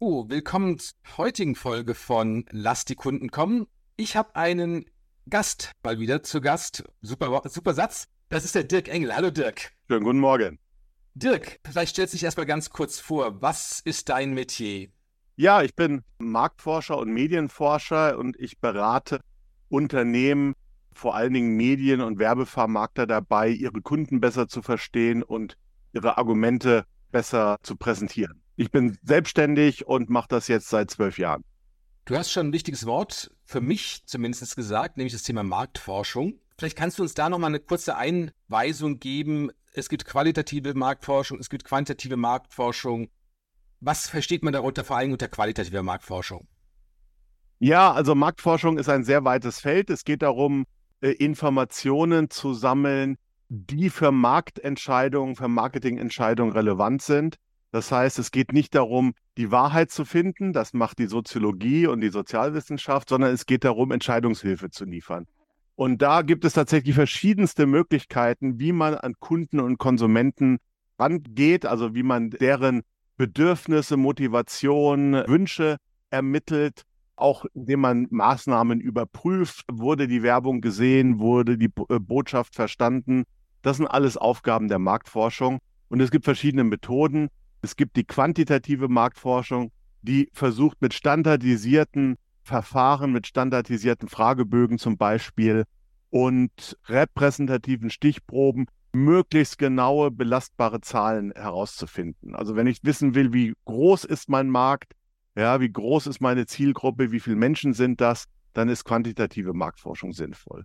Oh, willkommen zur heutigen Folge von Lass die Kunden kommen. Ich habe einen Gast mal wieder zu Gast. Super, super Satz. Das ist der Dirk Engel. Hallo Dirk. Schönen guten Morgen. Dirk, vielleicht stellst du dich erstmal ganz kurz vor. Was ist dein Metier? Ja, ich bin Marktforscher und Medienforscher und ich berate Unternehmen, vor allen Dingen Medien- und Werbevermarkter dabei, ihre Kunden besser zu verstehen und ihre Argumente besser zu präsentieren. Ich bin selbstständig und mache das jetzt seit zwölf Jahren. Du hast schon ein wichtiges Wort für mich zumindest gesagt, nämlich das Thema Marktforschung. Vielleicht kannst du uns da nochmal eine kurze Einweisung geben. Es gibt qualitative Marktforschung, es gibt quantitative Marktforschung. Was versteht man darunter vor allem unter qualitativer Marktforschung? Ja, also Marktforschung ist ein sehr weites Feld. Es geht darum, äh, Informationen zu sammeln, die für Marktentscheidungen, für Marketingentscheidungen relevant sind. Das heißt, es geht nicht darum, die Wahrheit zu finden, das macht die Soziologie und die Sozialwissenschaft, sondern es geht darum, Entscheidungshilfe zu liefern. Und da gibt es tatsächlich verschiedenste Möglichkeiten, wie man an Kunden und Konsumenten rangeht, also wie man deren Bedürfnisse, Motivation, Wünsche ermittelt, auch indem man Maßnahmen überprüft, wurde die Werbung gesehen, wurde die äh, Botschaft verstanden. Das sind alles Aufgaben der Marktforschung. Und es gibt verschiedene Methoden. Es gibt die quantitative Marktforschung, die versucht mit standardisierten Verfahren, mit standardisierten Fragebögen zum Beispiel und repräsentativen Stichproben möglichst genaue, belastbare Zahlen herauszufinden. Also wenn ich wissen will, wie groß ist mein Markt, ja, wie groß ist meine Zielgruppe, wie viele Menschen sind das, dann ist quantitative Marktforschung sinnvoll.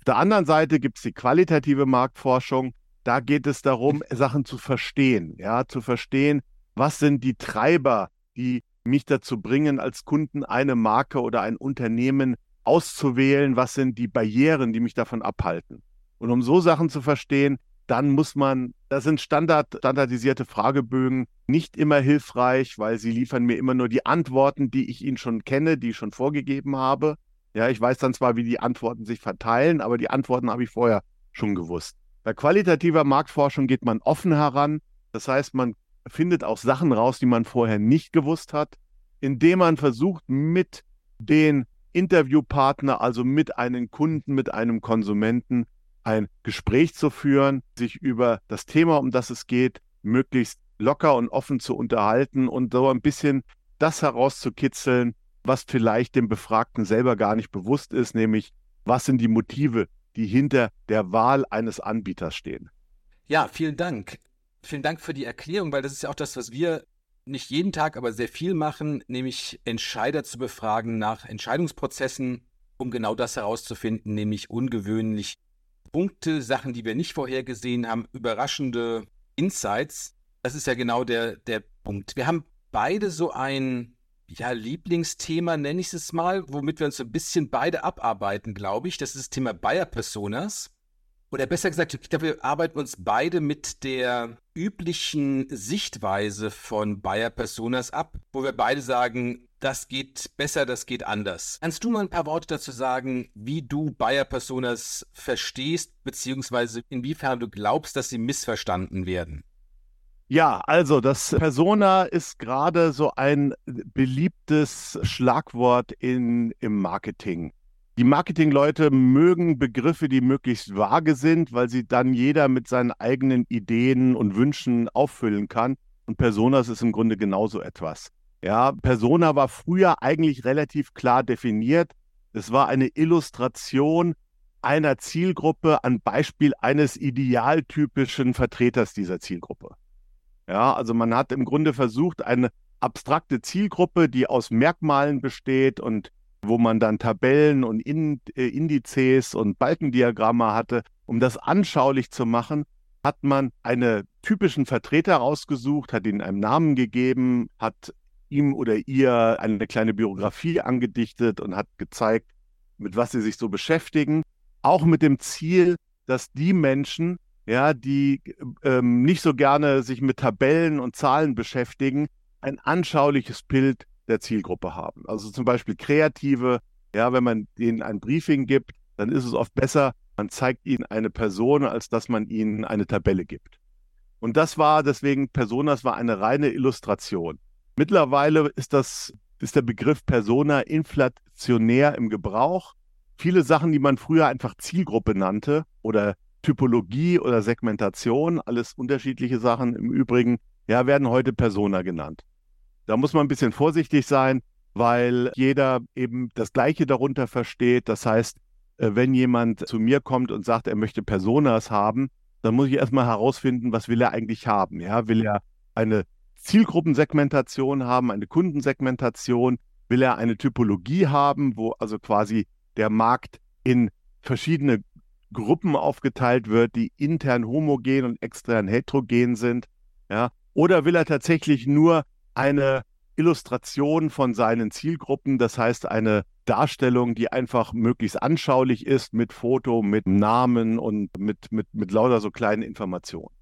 Auf der anderen Seite gibt es die qualitative Marktforschung, da geht es darum, Sachen zu verstehen, ja, zu verstehen, was sind die Treiber, die mich dazu bringen, als Kunden eine Marke oder ein Unternehmen auszuwählen, was sind die Barrieren, die mich davon abhalten. Und um so Sachen zu verstehen, dann muss man, das sind Standard, standardisierte Fragebögen, nicht immer hilfreich, weil sie liefern mir immer nur die Antworten, die ich ihnen schon kenne, die ich schon vorgegeben habe. Ja, ich weiß dann zwar, wie die Antworten sich verteilen, aber die Antworten habe ich vorher schon gewusst. Bei qualitativer Marktforschung geht man offen heran. Das heißt, man findet auch Sachen raus, die man vorher nicht gewusst hat, indem man versucht, mit den Interviewpartner, also mit einem Kunden, mit einem Konsumenten, ein Gespräch zu führen, sich über das Thema, um das es geht, möglichst locker und offen zu unterhalten und so ein bisschen das herauszukitzeln, was vielleicht dem Befragten selber gar nicht bewusst ist, nämlich was sind die Motive, die hinter der Wahl eines Anbieters stehen. Ja, vielen Dank. Vielen Dank für die Erklärung, weil das ist ja auch das, was wir nicht jeden Tag, aber sehr viel machen, nämlich Entscheider zu befragen nach Entscheidungsprozessen, um genau das herauszufinden, nämlich ungewöhnlich Punkte, Sachen, die wir nicht vorhergesehen haben, überraschende Insights. Das ist ja genau der, der Punkt. Wir haben beide so ein ja, Lieblingsthema, nenne ich es mal, womit wir uns so ein bisschen beide abarbeiten, glaube ich. Das ist das Thema Buyer-Personas. Oder besser gesagt, ich glaube, wir arbeiten uns beide mit der üblichen Sichtweise von Buyer-Personas ab, wo wir beide sagen, das geht besser, das geht anders. Kannst du mal ein paar Worte dazu sagen, wie du Buyer-Personas verstehst, beziehungsweise inwiefern du glaubst, dass sie missverstanden werden? Ja, also das Persona ist gerade so ein beliebtes Schlagwort in, im Marketing. Die Marketingleute mögen Begriffe, die möglichst vage sind, weil sie dann jeder mit seinen eigenen Ideen und Wünschen auffüllen kann. Und Personas ist im Grunde genauso etwas. Ja, Persona war früher eigentlich relativ klar definiert. Es war eine Illustration einer Zielgruppe an Beispiel eines idealtypischen Vertreters dieser Zielgruppe. Ja, also man hat im Grunde versucht, eine abstrakte Zielgruppe, die aus Merkmalen besteht und wo man dann Tabellen und äh, Indizes und Balkendiagramme hatte, um das anschaulich zu machen, hat man einen typischen Vertreter rausgesucht, hat ihnen einen Namen gegeben, hat ihm oder ihr eine kleine Biografie angedichtet und hat gezeigt, mit was sie sich so beschäftigen. Auch mit dem Ziel, dass die Menschen, ja, die ähm, nicht so gerne sich mit Tabellen und Zahlen beschäftigen, ein anschauliches Bild der Zielgruppe haben. Also zum Beispiel Kreative, ja, wenn man denen ein Briefing gibt, dann ist es oft besser, man zeigt ihnen eine Person, als dass man ihnen eine Tabelle gibt. Und das war deswegen, Personas war eine reine Illustration. Mittlerweile ist das, ist der Begriff Persona inflationär im Gebrauch. Viele Sachen, die man früher einfach Zielgruppe nannte oder Typologie oder Segmentation, alles unterschiedliche Sachen im Übrigen, ja, werden heute Persona genannt. Da muss man ein bisschen vorsichtig sein, weil jeder eben das Gleiche darunter versteht. Das heißt, äh, wenn jemand zu mir kommt und sagt, er möchte Personas haben, dann muss ich erstmal herausfinden, was will er eigentlich haben. Ja, will er eine Zielgruppensegmentation haben, eine Kundensegmentation? Will er eine Typologie haben, wo also quasi der Markt in verschiedene Gruppen aufgeteilt wird, die intern homogen und extern heterogen sind? Ja? Oder will er tatsächlich nur eine Illustration von seinen Zielgruppen, das heißt eine Darstellung, die einfach möglichst anschaulich ist mit Foto, mit Namen und mit, mit, mit lauter so kleinen Informationen.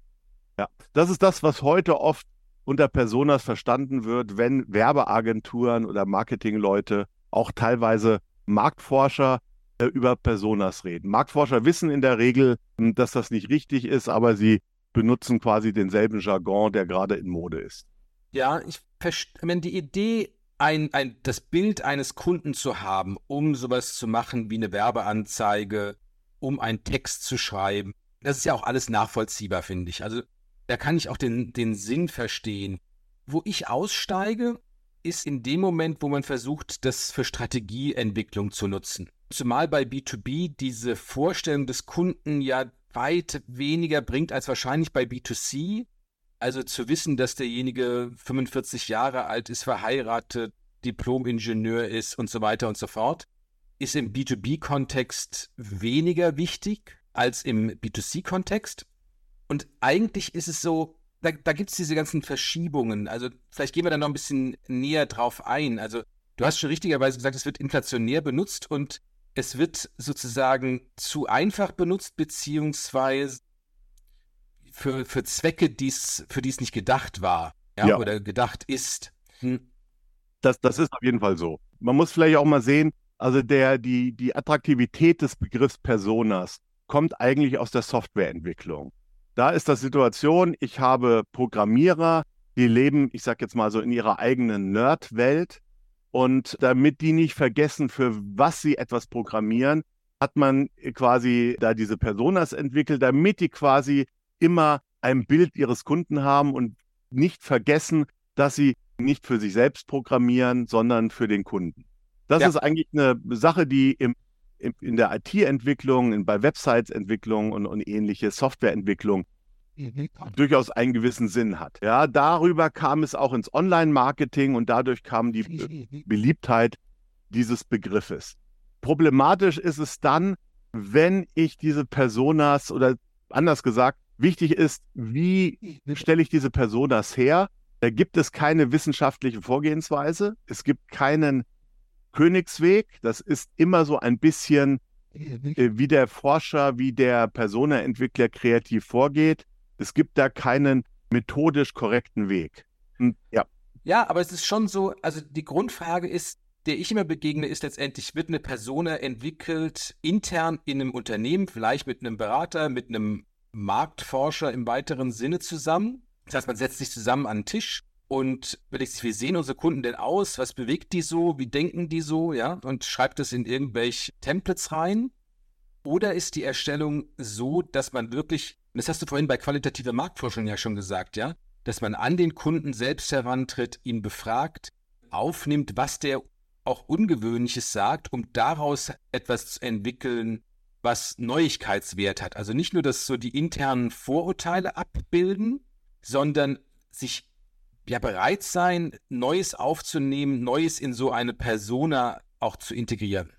Ja, das ist das, was heute oft unter Personas verstanden wird, wenn Werbeagenturen oder Marketingleute, auch teilweise Marktforscher äh, über Personas reden. Marktforscher wissen in der Regel, hm, dass das nicht richtig ist, aber sie benutzen quasi denselben Jargon, der gerade in Mode ist. Ja, ich verstehe, die Idee, ein, ein, das Bild eines Kunden zu haben, um sowas zu machen wie eine Werbeanzeige, um einen Text zu schreiben, das ist ja auch alles nachvollziehbar, finde ich. Also da kann ich auch den, den Sinn verstehen. Wo ich aussteige, ist in dem Moment, wo man versucht, das für Strategieentwicklung zu nutzen. Zumal bei B2B diese Vorstellung des Kunden ja weit weniger bringt als wahrscheinlich bei B2C. Also zu wissen, dass derjenige 45 Jahre alt ist, verheiratet, Diplom-Ingenieur ist und so weiter und so fort, ist im B2B-Kontext weniger wichtig als im B2C-Kontext. Und eigentlich ist es so, da, da gibt es diese ganzen Verschiebungen. Also vielleicht gehen wir da noch ein bisschen näher drauf ein. Also du hast schon richtigerweise gesagt, es wird inflationär benutzt und es wird sozusagen zu einfach benutzt, beziehungsweise für, für Zwecke, die's, für die es nicht gedacht war ja, ja. oder gedacht ist. Hm. Das, das ist auf jeden Fall so. Man muss vielleicht auch mal sehen, also der, die, die Attraktivität des Begriffs Personas kommt eigentlich aus der Softwareentwicklung. Da ist das Situation, ich habe Programmierer, die leben, ich sage jetzt mal so, in ihrer eigenen Nerd-Welt. Und damit die nicht vergessen, für was sie etwas programmieren, hat man quasi da diese Personas entwickelt, damit die quasi immer ein Bild ihres Kunden haben und nicht vergessen, dass sie nicht für sich selbst programmieren, sondern für den Kunden. Das ja. ist eigentlich eine Sache, die im in der IT-Entwicklung, bei Websites-Entwicklung und, und ähnliche Softwareentwicklung. Durchaus einen gewissen Sinn hat. Ja, darüber kam es auch ins Online-Marketing und dadurch kam die Be Beliebtheit dieses Begriffes. Problematisch ist es dann, wenn ich diese Personas oder anders gesagt, wichtig ist, wie stelle ich diese Personas her? Da gibt es keine wissenschaftliche Vorgehensweise. Es gibt keinen Königsweg. Das ist immer so ein bisschen, äh, wie der Forscher, wie der Personaentwickler kreativ vorgeht. Es gibt da keinen methodisch korrekten Weg. Und, ja. Ja, aber es ist schon so, also die Grundfrage ist, der ich immer begegne, ist letztendlich, wird eine Persona entwickelt intern in einem Unternehmen, vielleicht mit einem Berater, mit einem Marktforscher im weiteren Sinne zusammen. Das heißt, man setzt sich zusammen an den Tisch und überlegt sich, wie sehen unsere Kunden denn aus? Was bewegt die so? Wie denken die so? Ja, und schreibt es in irgendwelche Templates rein. Oder ist die Erstellung so, dass man wirklich, das hast du vorhin bei qualitativer Marktforschung ja schon gesagt, ja, dass man an den Kunden selbst herantritt, ihn befragt, aufnimmt, was der auch Ungewöhnliches sagt, um daraus etwas zu entwickeln, was Neuigkeitswert hat. Also nicht nur, dass so die internen Vorurteile abbilden, sondern sich ja bereit sein, Neues aufzunehmen, Neues in so eine Persona auch zu integrieren?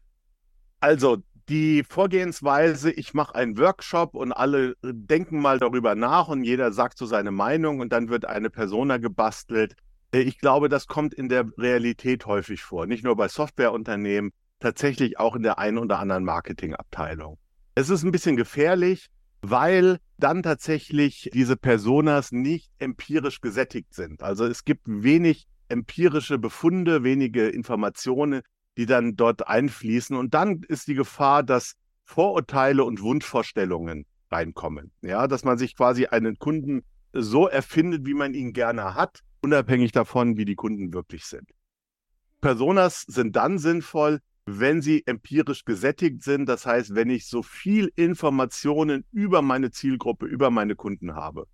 Also die Vorgehensweise, ich mache einen Workshop und alle denken mal darüber nach und jeder sagt so seine Meinung und dann wird eine Persona gebastelt. Äh, ich glaube, das kommt in der Realität häufig vor, nicht nur bei Softwareunternehmen, tatsächlich auch in der einen oder anderen Marketingabteilung. Es ist ein bisschen gefährlich, weil dann tatsächlich diese Personas nicht empirisch gesättigt sind. Also es gibt wenig empirische Befunde, wenige Informationen, die dann dort einfließen. Und dann ist die Gefahr, dass Vorurteile und Wunschvorstellungen reinkommen. Ja, dass man sich quasi einen Kunden so erfindet, wie man ihn gerne hat unabhängig davon, wie die Kunden wirklich sind. Personas sind dann sinnvoll, wenn sie empirisch gesättigt sind. Das heißt, wenn ich so viel Informationen über meine Zielgruppe, über meine Kunden habe.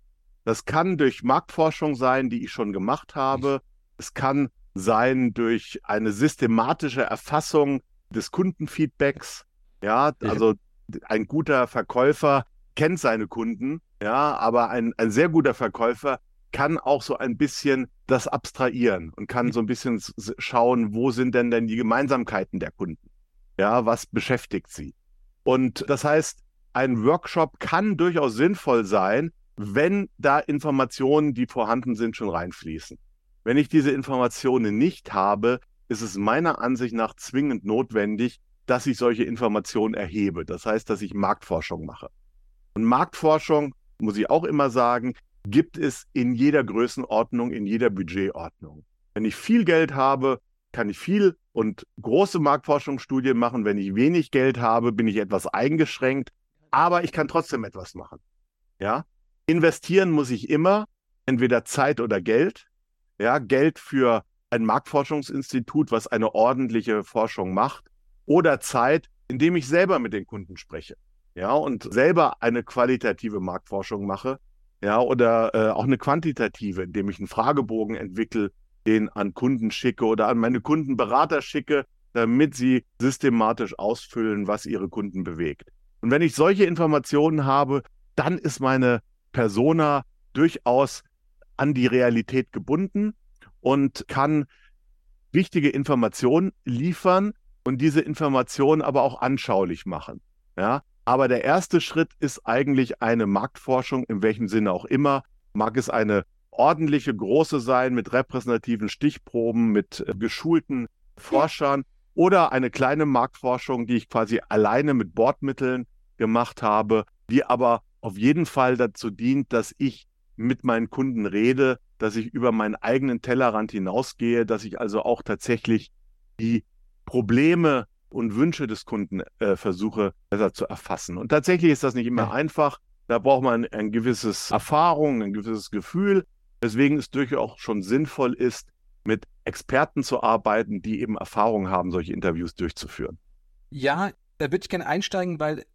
Das kann durch Marktforschung sein, die ich schon gemacht habe. Es kann sein durch eine systematische Erfassung des Kundenfeedbacks. Ja, also ein guter Verkäufer kennt seine Kunden, ja, aber ein, ein sehr guter Verkäufer kann auch so ein bisschen das abstrahieren und kann so ein bisschen schauen, wo sind denn denn die Gemeinsamkeiten der Kunden? Ja, was beschäftigt sie? Und das heißt, ein Workshop kann durchaus sinnvoll sein, wenn da Informationen, die vorhanden sind, schon reinfließen. Wenn ich diese Informationen nicht habe, ist es meiner Ansicht nach zwingend notwendig, dass ich solche Informationen erhebe. Das heißt, dass ich Marktforschung mache. Und Marktforschung, muss ich auch immer sagen, gibt es in jeder Größenordnung, in jeder Budgetordnung. Wenn ich viel Geld habe, kann ich viel und große Marktforschungsstudien machen. Wenn ich wenig Geld habe, bin ich etwas eingeschränkt, aber ich kann trotzdem etwas machen. Ja? Investieren muss ich immer, entweder Zeit oder Geld. Ja, Geld für ein Marktforschungsinstitut, was eine ordentliche Forschung macht, oder Zeit, indem ich selber mit den Kunden spreche. Ja, und selber eine qualitative Marktforschung mache ja, oder äh, auch eine quantitative, indem ich einen Fragebogen entwickle, den an Kunden schicke oder an meine Kundenberater schicke, damit sie systematisch ausfüllen, was ihre Kunden bewegt. Und wenn ich solche Informationen habe, dann ist meine Persona durchaus an die Realität gebunden und kann wichtige Informationen liefern und diese Informationen aber auch anschaulich machen. Ja, aber der erste Schritt ist eigentlich eine Marktforschung, in welchem Sinne auch immer. Mag es eine ordentliche, große sein mit repräsentativen Stichproben, mit äh, geschulten Forschern oder eine kleine Marktforschung, die ich quasi alleine mit Bordmitteln gemacht habe, die aber auf jeden Fall dazu dient, dass ich mit meinen Kunden rede, dass ich über meinen eigenen Tellerrand hinausgehe, dass ich also auch tatsächlich die Probleme und Wünsche des Kunden äh, versuche besser zu erfassen. Und tatsächlich ist das nicht immer ja. einfach. Da braucht man ein gewisses Erfahrung, ein gewisses Gefühl, weswegen es durchaus auch schon sinnvoll ist, mit Experten zu arbeiten, die eben Erfahrung haben, solche Interviews durchzuführen. Ja, da würde ich gerne einsteigen, weil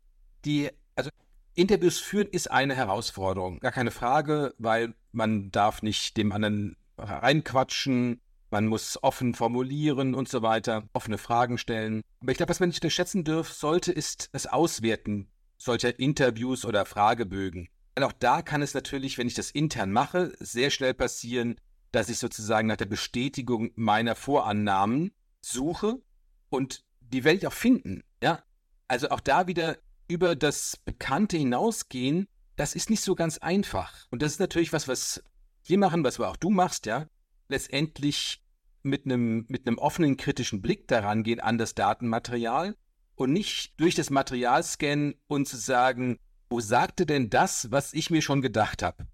die, also Interviews führen ist eine Herausforderung, gar keine Frage, weil man darf nicht dem anderen reinquatschen, man muss offen formulieren und so weiter, offene Fragen stellen. Aber ich glaube, was man nicht unterschätzen dürfen sollte, ist das Auswerten solcher Interviews oder Fragebögen. Denn auch da kann es natürlich, wenn ich das intern mache, sehr schnell passieren, dass ich sozusagen nach der Bestätigung meiner Vorannahmen suche und die ich auch finden. Ja, also auch da wieder über das Bekannte hinausgehen, das ist nicht so ganz einfach. Und das ist natürlich was, was wir machen, was auch du machst, ja. Letztendlich mit einem, mit einem offenen kritischen Blick daran gehen an das Datenmaterial und nicht durch das Material scannen und zu sagen, wo sagte denn das, was ich mir schon gedacht habe?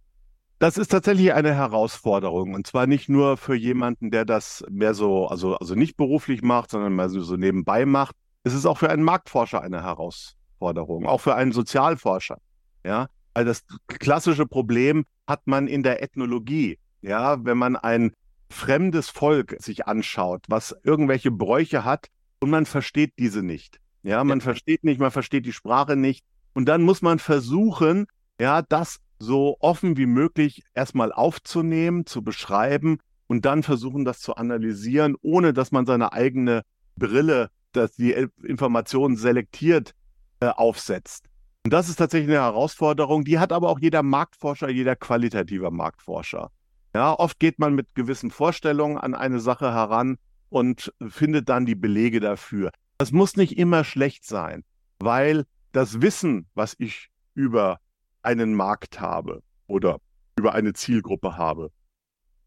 Das ist tatsächlich eine Herausforderung und zwar nicht nur für jemanden, der das mehr so, also, also nicht beruflich macht, sondern mehr so, so nebenbei macht. Es ist auch für einen Marktforscher eine Herausforderung, auch für einen Sozialforscher. Ja, also das klassische Problem hat man in der Ethnologie. Ja, wenn man ein fremdes Volk sich anschaut, was irgendwelche Bräuche hat und man versteht diese nicht. Ja, man ja. versteht nicht, man versteht die Sprache nicht. Und dann muss man versuchen, ja, das so offen wie möglich erstmal aufzunehmen, zu beschreiben und dann versuchen, das zu analysieren, ohne dass man seine eigene Brille, dass die Informationen selektiert, äh, aufsetzt. Und das ist tatsächlich eine Herausforderung, die hat aber auch jeder Marktforscher, jeder qualitativer Marktforscher. Ja, oft geht man mit gewissen Vorstellungen an eine Sache heran und findet dann die Belege dafür. Das muss nicht immer schlecht sein, weil das Wissen, was ich über einen Markt habe oder über eine Zielgruppe habe,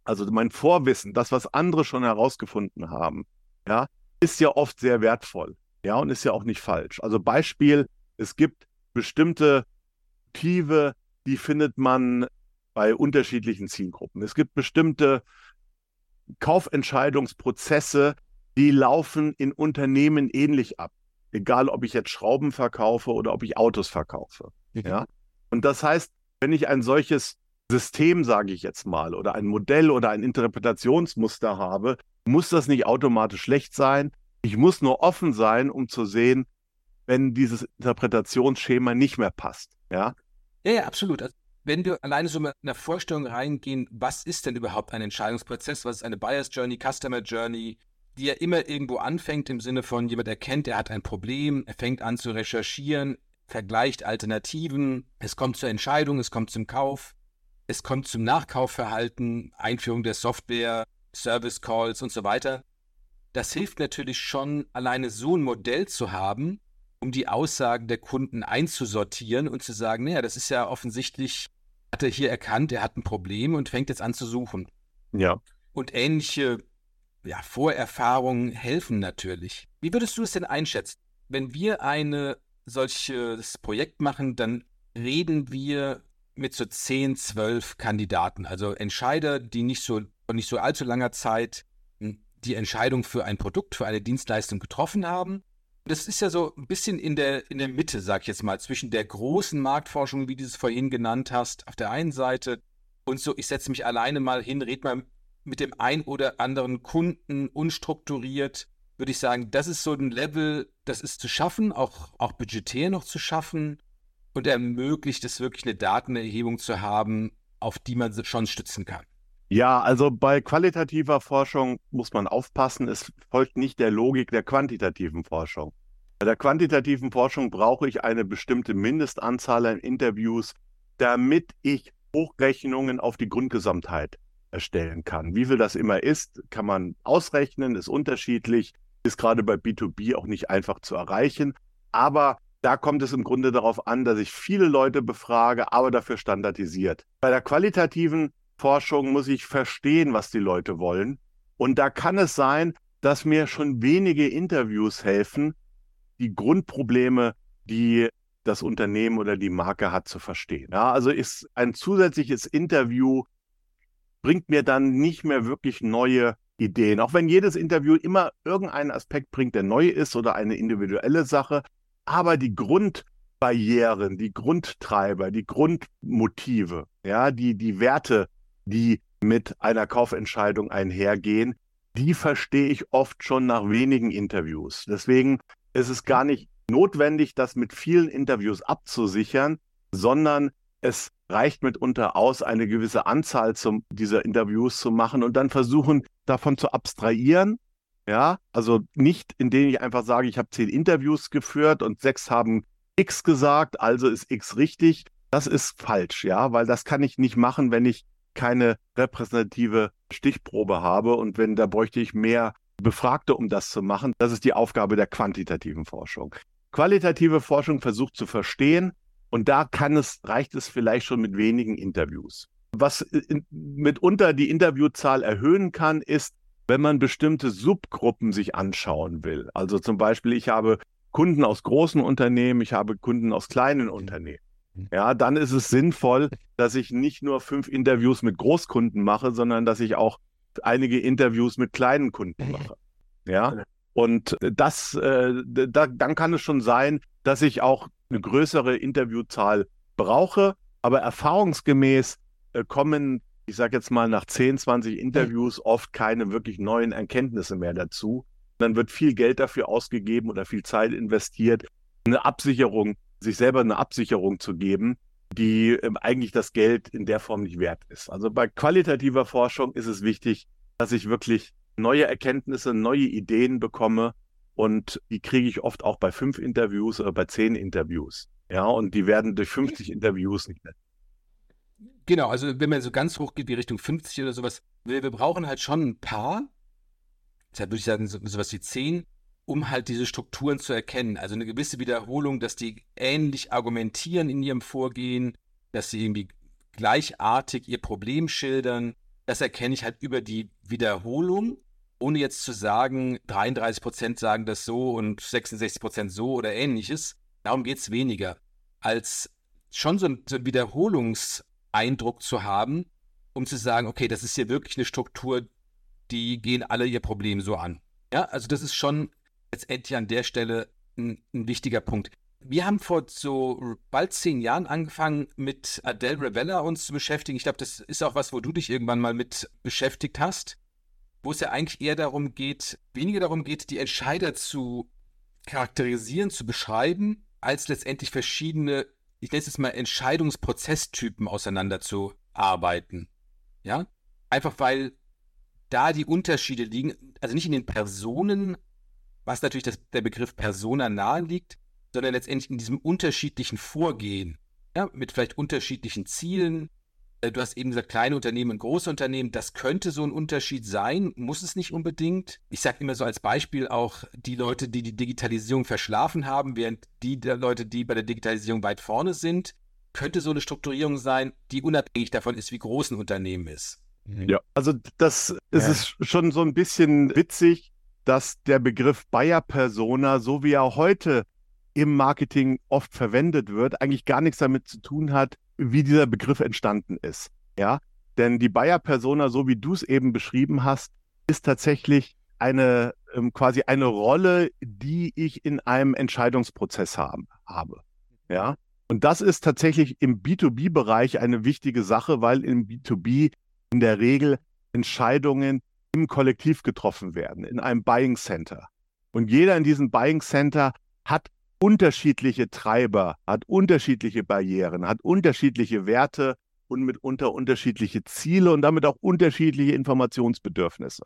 also mein Vorwissen, das, was andere schon herausgefunden haben, ja, ist ja oft sehr wertvoll. Ja, und ist ja auch nicht falsch. Also Beispiel, es gibt bestimmte Motive, die findet man bei unterschiedlichen Zielgruppen. Es gibt bestimmte Kaufentscheidungsprozesse, die laufen in Unternehmen ähnlich ab. Egal, ob ich jetzt Schrauben verkaufe oder ob ich Autos verkaufe. Mhm. Ja? Und das heißt, wenn ich ein solches System, sage ich jetzt mal, oder ein Modell oder ein Interpretationsmuster habe, muss das nicht automatisch schlecht sein. Ich muss nur offen sein, um zu sehen, wenn dieses Interpretationsschema nicht mehr passt. Ja, ja, ja absolut. Also, wenn wir alleine so mit einer Vorstellung reingehen, was ist denn überhaupt ein Entscheidungsprozess? Was ist eine Bias Journey, Customer Journey, die ja immer irgendwo anfängt im Sinne von jemand erkennt, er hat ein Problem, er fängt an zu recherchieren, vergleicht Alternativen, es kommt zur Entscheidung, es kommt zum Kauf, es kommt zum Nachkaufverhalten, Einführung der Software, Service Calls und so weiter. Das hilft natürlich schon, alleine so ein Modell zu haben, um die Aussagen der Kunden einzusortieren und zu sagen, naja, das ist ja offensichtlich, hat er hier erkannt, er hat ein Problem und fängt jetzt an zu suchen. Ja. Und ähnliche ja, Vorerfahrungen helfen natürlich. Wie würdest du es denn einschätzen? Wenn wir ein solches Projekt machen, dann reden wir mit so 10, 12 Kandidaten, also Entscheider, die nicht so nicht so allzu langer Zeit hm, die Entscheidung für ein Produkt, für eine Dienstleistung getroffen haben das ist ja so ein bisschen in der, in der Mitte, sag ich jetzt mal, zwischen der großen Marktforschung, wie du es vorhin genannt hast, auf der einen Seite und so, ich setze mich alleine mal hin, red mal mit dem ein oder anderen Kunden unstrukturiert, würde ich sagen, das ist so ein Level, das ist zu schaffen, auch, auch budgetär noch zu schaffen und ermöglicht es wirklich eine Datenerhebung zu haben, auf die man schon stützen kann. Ja, also bei qualitativer Forschung muss man aufpassen, es folgt nicht der Logik der quantitativen Forschung. Bei der quantitativen Forschung brauche ich eine bestimmte Mindestanzahl an Interviews, damit ich Hochrechnungen auf die Grundgesamtheit erstellen kann. Wie viel das immer ist, kann man ausrechnen, ist unterschiedlich, ist gerade bei B2B auch nicht einfach zu erreichen. Aber da kommt es im Grunde darauf an, dass ich viele Leute befrage, aber dafür standardisiert. Bei der qualitativen Forschung muss ich verstehen, was die Leute wollen. Und da kann es sein, dass mir schon wenige Interviews helfen, die Grundprobleme, die das Unternehmen oder die Marke hat, zu verstehen. Ja, also ist ein zusätzliches Interview bringt mir dann nicht mehr wirklich neue Ideen. Auch wenn jedes Interview immer irgendeinen Aspekt bringt, der neu ist oder eine individuelle Sache. Aber die Grundbarrieren, die Grundtreiber, die Grundmotive, ja, die, die Werte, die mit einer Kaufentscheidung einhergehen, die verstehe ich oft schon nach wenigen Interviews. Deswegen ist es gar nicht notwendig, das mit vielen Interviews abzusichern, sondern es reicht mitunter aus, eine gewisse Anzahl zum, dieser Interviews zu machen und dann versuchen, davon zu abstrahieren. Ja, also nicht, indem ich einfach sage, ich habe zehn Interviews geführt und sechs haben X gesagt, also ist X richtig. Das ist falsch, ja, weil das kann ich nicht machen, wenn ich keine repräsentative Stichprobe habe und wenn da bräuchte ich mehr Befragte, um das zu machen. Das ist die Aufgabe der quantitativen Forschung. Qualitative Forschung versucht zu verstehen und da kann es, reicht es vielleicht schon mit wenigen Interviews. Was in, mitunter die Interviewzahl erhöhen kann, ist, wenn man bestimmte Subgruppen sich anschauen will. Also zum Beispiel, ich habe Kunden aus großen Unternehmen, ich habe Kunden aus kleinen Unternehmen. Ja, dann ist es sinnvoll, dass ich nicht nur fünf Interviews mit Großkunden mache, sondern dass ich auch einige Interviews mit kleinen Kunden mache. Ja. Und das, äh, da, dann kann es schon sein, dass ich auch eine größere Interviewzahl brauche. Aber erfahrungsgemäß äh, kommen, ich sage jetzt mal, nach 10, 20 Interviews oft keine wirklich neuen Erkenntnisse mehr dazu. Dann wird viel Geld dafür ausgegeben oder viel Zeit investiert, eine Absicherung sich selber eine Absicherung zu geben, die ähm, eigentlich das Geld in der Form nicht wert ist. Also bei qualitativer Forschung ist es wichtig, dass ich wirklich neue Erkenntnisse, neue Ideen bekomme und die kriege ich oft auch bei fünf Interviews oder bei zehn Interviews. Ja, und die werden durch 50 Interviews nicht mehr. Genau, also wenn man so ganz hoch geht wie Richtung 50 oder sowas, wir, wir brauchen halt schon ein paar. Deshalb würde ich sagen, so, sowas wie zehn, um halt diese Strukturen zu erkennen. Also eine gewisse Wiederholung, dass die ähnlich argumentieren in ihrem Vorgehen, dass sie irgendwie gleichartig ihr Problem schildern. Das erkenne ich halt über die Wiederholung, ohne jetzt zu sagen, 33 Prozent sagen das so und 66 Prozent so oder ähnliches. Darum geht es weniger, als schon so, ein, so einen Wiederholungseindruck zu haben, um zu sagen, okay, das ist hier wirklich eine Struktur, die gehen alle ihr Problem so an. Ja, also das ist schon letztendlich an der Stelle ein, ein wichtiger Punkt. Wir haben vor so bald zehn Jahren angefangen, mit Adele Revella uns zu beschäftigen. Ich glaube, das ist auch was, wo du dich irgendwann mal mit beschäftigt hast, wo es ja eigentlich eher darum geht, weniger darum geht, die Entscheider zu charakterisieren, zu beschreiben, als letztendlich verschiedene, ich nenne es jetzt mal Entscheidungsprozesstypen auseinanderzuarbeiten. Ja? Einfach weil da die Unterschiede liegen, also nicht in den Personen, was natürlich das, der Begriff Persona nahe liegt, sondern letztendlich in diesem unterschiedlichen Vorgehen, ja, mit vielleicht unterschiedlichen Zielen. Äh, du hast eben gesagt, kleine Unternehmen und große Unternehmen, das könnte so ein Unterschied sein, muss es nicht unbedingt. Ich sage immer so als Beispiel auch die Leute, die die Digitalisierung verschlafen haben, während die der Leute, die bei der Digitalisierung weit vorne sind, könnte so eine Strukturierung sein, die unabhängig davon ist, wie groß ein Unternehmen ist. Ja, also das ja. ist schon so ein bisschen witzig, dass der Begriff Bayer-Persona, so wie er heute im Marketing oft verwendet wird, eigentlich gar nichts damit zu tun hat, wie dieser Begriff entstanden ist. Ja, denn die Bayer-Persona, so wie du es eben beschrieben hast, ist tatsächlich eine ähm, quasi eine Rolle, die ich in einem Entscheidungsprozess haben, habe. Ja, und das ist tatsächlich im B2B-Bereich eine wichtige Sache, weil im B2B in der Regel Entscheidungen im Kollektiv getroffen werden, in einem Buying Center. Und jeder in diesem Buying Center hat unterschiedliche Treiber, hat unterschiedliche Barrieren, hat unterschiedliche Werte und mitunter unterschiedliche Ziele und damit auch unterschiedliche Informationsbedürfnisse.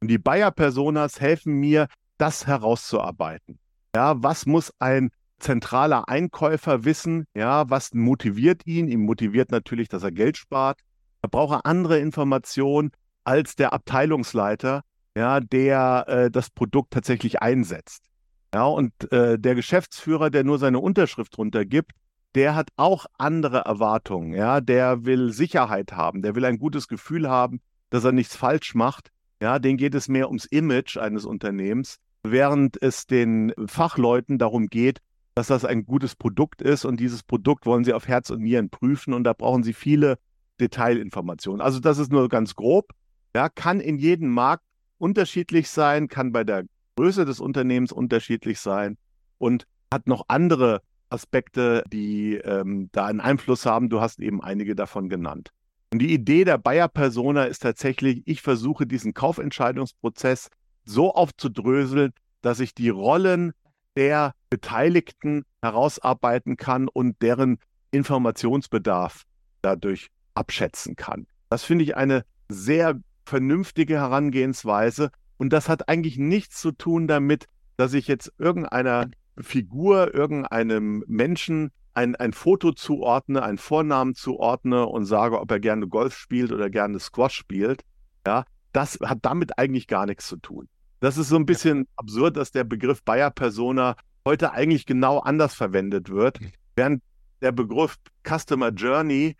Und die Bayer-Personas helfen mir, das herauszuarbeiten. Ja, was muss ein zentraler Einkäufer wissen? Ja, was motiviert ihn? Ihn motiviert natürlich, dass er Geld spart. Er braucht andere Informationen als der Abteilungsleiter, ja, der äh, das Produkt tatsächlich einsetzt. Ja, und äh, der Geschäftsführer, der nur seine Unterschrift drunter gibt, der hat auch andere Erwartungen. Ja, der will Sicherheit haben, der will ein gutes Gefühl haben, dass er nichts falsch macht. Ja, denen geht es mehr ums Image eines Unternehmens, während es den Fachleuten darum geht, dass das ein gutes Produkt ist und dieses Produkt wollen sie auf Herz und Nieren prüfen und da brauchen sie viele Detailinformationen. Also das ist nur ganz grob. Ja, kann in jedem Markt unterschiedlich sein, kann bei der Größe des Unternehmens unterschiedlich sein und hat noch andere Aspekte, die ähm, da einen Einfluss haben. Du hast eben einige davon genannt. Und die Idee der Bayer-Persona ist tatsächlich, ich versuche diesen Kaufentscheidungsprozess so aufzudröseln, dass ich die Rollen der Beteiligten herausarbeiten kann und deren Informationsbedarf dadurch abschätzen kann. Das finde ich eine sehr vernünftige Herangehensweise und das hat eigentlich nichts zu tun damit, dass ich jetzt irgendeiner Figur, irgendeinem Menschen ein, ein Foto zuordne, einen Vornamen zuordne und sage, ob er gerne Golf spielt oder gerne Squash spielt. Ja, das hat damit eigentlich gar nichts zu tun. Das ist so ein bisschen absurd, dass der Begriff Bayer-Persona heute eigentlich genau anders verwendet wird, hm. während der Begriff Customer Journey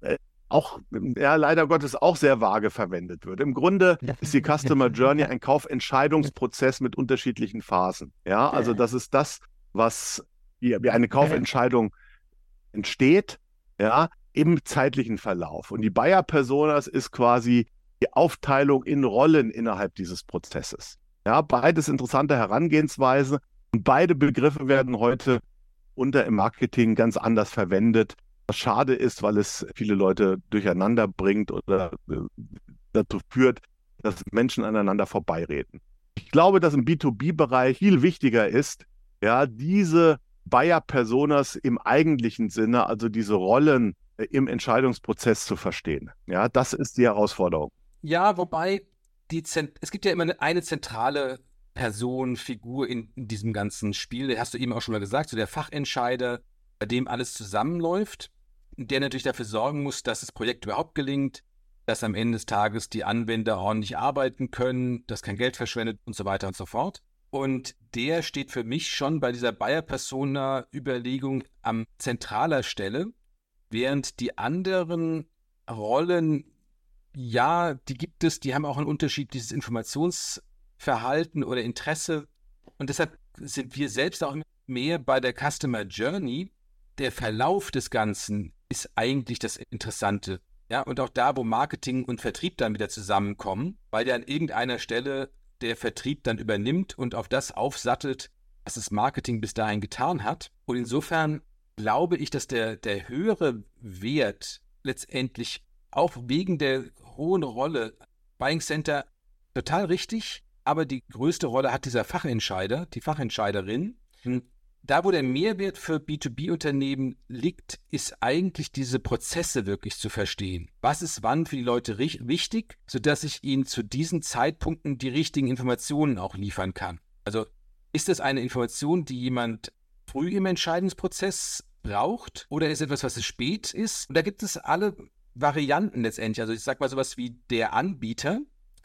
äh, auch, ja, leider Gottes auch sehr vage verwendet wird. Im Grunde ist die Customer Journey ein Kaufentscheidungsprozess mit unterschiedlichen Phasen. Ja, also das ist das, was wie, eine Kaufentscheidung entsteht, ja, im zeitlichen Verlauf. Und die Bayer Personas ist quasi die Aufteilung in Rollen innerhalb dieses Prozesses. Ja, beides interessante Herangehensweise und beide Begriffe werden heute unter im Marketing ganz anders verwendet was schade ist, weil es viele Leute durcheinander bringt oder äh, dazu führt, dass Menschen aneinander vorbeireden. Ich glaube, dass im B2B-Bereich viel wichtiger ist, ja, diese Buyer-Personas im eigentlichen Sinne, also diese Rollen äh, im Entscheidungsprozess zu verstehen. Ja, das ist die Herausforderung. Ja, wobei die Zent es gibt ja immer eine zentrale Person, Figur in, in diesem ganzen Spiel. Hast du eben auch schon mal gesagt, so der Fachentscheider, bei dem alles zusammenläuft der natürlich dafür sorgen muss, dass das Projekt überhaupt gelingt, dass am Ende des Tages die Anwender ordentlich arbeiten können, dass kein Geld verschwendet und so weiter und so fort. Und der steht für mich schon bei dieser Bayer-Persona-Überlegung an zentraler Stelle, während die anderen Rollen, ja, die gibt es, die haben auch ein unterschiedliches Informationsverhalten oder Interesse. Und deshalb sind wir selbst auch mehr bei der Customer Journey. Der Verlauf des Ganzen ist eigentlich das Interessante. Ja, und auch da, wo Marketing und Vertrieb dann wieder zusammenkommen, weil ja an irgendeiner Stelle der Vertrieb dann übernimmt und auf das aufsattelt, was das Marketing bis dahin getan hat. Und insofern glaube ich, dass der, der höhere Wert letztendlich auch wegen der hohen Rolle Buying Center total richtig, aber die größte Rolle hat dieser Fachentscheider, die Fachentscheiderin. Da, wo der Mehrwert für B2B-Unternehmen liegt, ist eigentlich diese Prozesse wirklich zu verstehen. Was ist wann für die Leute wichtig, sodass ich ihnen zu diesen Zeitpunkten die richtigen Informationen auch liefern kann. Also ist das eine Information, die jemand früh im Entscheidungsprozess braucht oder ist etwas, was es spät ist? Und da gibt es alle Varianten letztendlich. Also ich sage mal sowas wie der Anbieter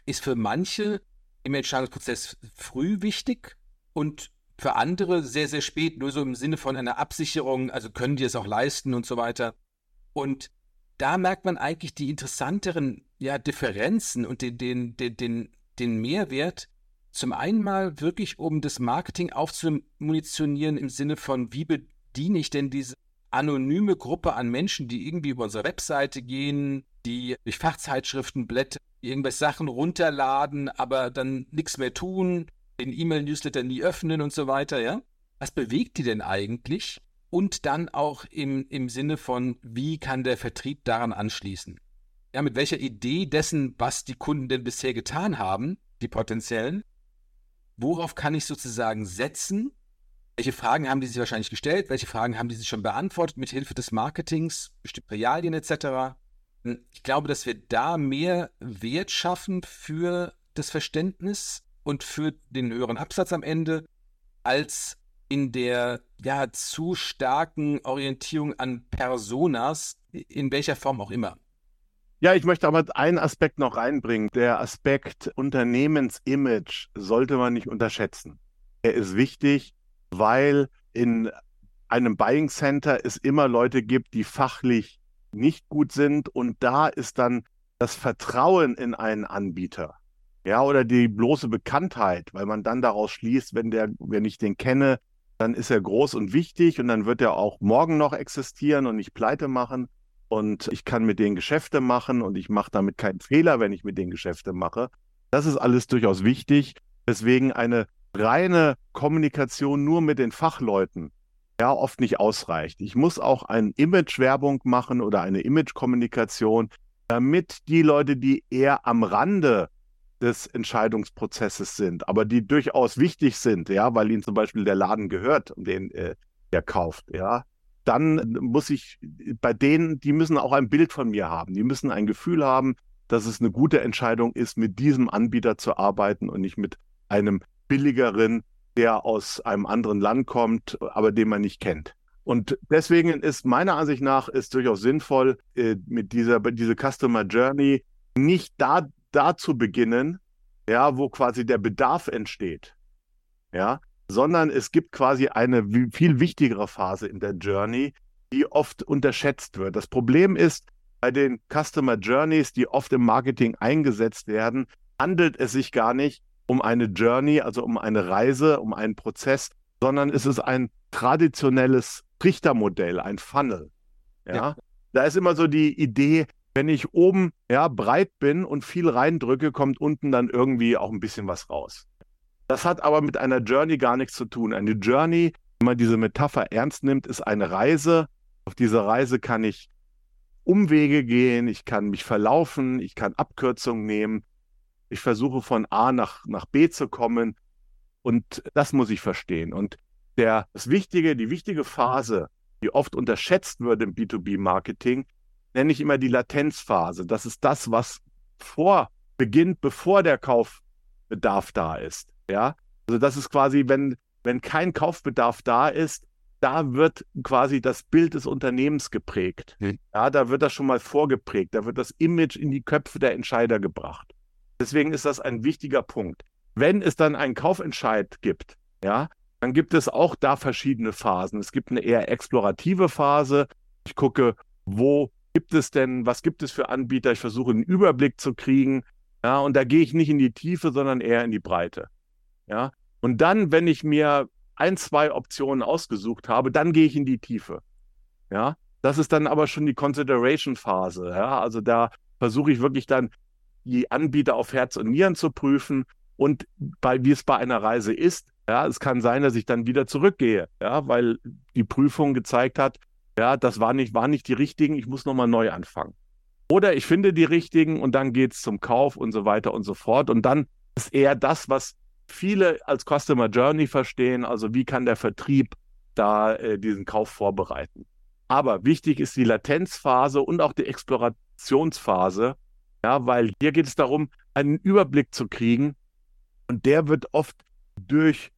ist für manche im Entscheidungsprozess früh wichtig und für andere sehr, sehr spät, nur so im Sinne von einer Absicherung, also können die es auch leisten und so weiter. Und da merkt man eigentlich die interessanteren ja, Differenzen und den, den, den, den, den Mehrwert. Zum einen mal wirklich, um das Marketing aufzumunitionieren im Sinne von, wie bediene ich denn diese anonyme Gruppe an Menschen, die irgendwie über unsere Webseite gehen, die durch Fachzeitschriften blättern, irgendwelche Sachen runterladen, aber dann nichts mehr tun, den E-Mail-Newsletter nie öffnen und so weiter, ja? Was bewegt die denn eigentlich? Und dann auch im, im Sinne von, wie kann der Vertrieb daran anschließen? Ja, mit welcher Idee dessen, was die Kunden denn bisher getan haben, die potenziellen, worauf kann ich sozusagen setzen? Welche Fragen haben die sich wahrscheinlich gestellt? Welche Fragen haben die sich schon beantwortet mit Hilfe des Marketings, bestimmte Realien etc.? Ich glaube, dass wir da mehr Wert schaffen für das Verständnis und für den höheren Absatz am Ende, als in der ja zu starken Orientierung an Personas, in welcher Form auch immer. Ja, ich möchte aber einen Aspekt noch reinbringen. Der Aspekt Unternehmensimage sollte man nicht unterschätzen. Er ist wichtig, weil in einem Buying Center es immer Leute gibt, die fachlich nicht gut sind. Und da ist dann das Vertrauen in einen Anbieter, ja, oder die bloße Bekanntheit, weil man dann daraus schließt, wenn der, wenn ich den kenne, dann ist er groß und wichtig und dann wird er auch morgen noch existieren und nicht pleite machen. Und ich kann mit denen Geschäfte machen und ich mache damit keinen Fehler, wenn ich mit denen Geschäfte mache. Das ist alles durchaus wichtig. Deswegen eine reine Kommunikation nur mit den Fachleuten ja oft nicht ausreicht. Ich muss auch eine Image-Werbung machen oder eine Image-Kommunikation, damit die Leute, die eher am Rande des Entscheidungsprozesses sind, aber die durchaus wichtig sind, ja, weil ihnen zum Beispiel der Laden gehört, den äh, er kauft, ja, dann muss ich bei denen, die müssen auch ein Bild von mir haben. Die müssen ein Gefühl haben, dass es eine gute Entscheidung ist, mit diesem Anbieter zu arbeiten und nicht mit einem billigeren der aus einem anderen Land kommt, aber den man nicht kennt. Und deswegen ist meiner Ansicht nach ist durchaus sinnvoll, äh, mit dieser diese Customer Journey nicht da, da zu beginnen, ja, wo quasi der Bedarf entsteht, ja, sondern es gibt quasi eine viel wichtigere Phase in der Journey, die oft unterschätzt wird. Das Problem ist, bei den Customer Journeys, die oft im Marketing eingesetzt werden, handelt es sich gar nicht um eine Journey, also um eine Reise, um einen Prozess, sondern es ist ein traditionelles Trichtermodell, ein Funnel. Ja? ja. Da ist immer so die Idee, wenn ich oben ja, breit bin und viel reindrücke, kommt unten dann irgendwie auch ein bisschen was raus. Das hat aber mit einer Journey gar nichts zu tun. Eine Journey, wenn man diese Metapher ernst nimmt, ist eine Reise. Auf dieser Reise kann ich Umwege gehen, ich kann mich verlaufen, ich kann Abkürzungen nehmen, ich versuche von A nach, nach B zu kommen. Und das muss ich verstehen. Und der, das Wichtige, die wichtige Phase, die oft unterschätzt wird im B2B-Marketing, nenne ich immer die Latenzphase. Das ist das, was vor beginnt, bevor der Kaufbedarf da ist. Ja, also das ist quasi, wenn, wenn kein Kaufbedarf da ist, da wird quasi das Bild des Unternehmens geprägt. Hm. Ja, da wird das schon mal vorgeprägt. Da wird das Image in die Köpfe der Entscheider gebracht. Deswegen ist das ein wichtiger Punkt. Wenn es dann einen Kaufentscheid gibt, ja, dann gibt es auch da verschiedene Phasen. Es gibt eine eher explorative Phase. Ich gucke, wo gibt es denn, was gibt es für Anbieter? Ich versuche einen Überblick zu kriegen. Ja, und da gehe ich nicht in die Tiefe, sondern eher in die Breite. Ja, und dann, wenn ich mir ein, zwei Optionen ausgesucht habe, dann gehe ich in die Tiefe. Ja, das ist dann aber schon die Consideration-Phase. Ja, also da versuche ich wirklich dann die Anbieter auf Herz und Nieren zu prüfen und bei, wie es bei einer Reise ist, Ja, es kann sein, dass ich dann wieder zurückgehe, ja, weil die Prüfung gezeigt hat, ja, das war nicht, war nicht die richtigen, ich muss nochmal neu anfangen. Oder ich finde die richtigen und dann geht es zum Kauf und so weiter und so fort. Und dann ist eher das, was viele als Customer Journey verstehen, also wie kann der Vertrieb da äh, diesen Kauf vorbereiten. Aber wichtig ist die Latenzphase und auch die Explorationsphase, ja, weil hier geht es darum, einen Überblick zu kriegen und der wird oft durch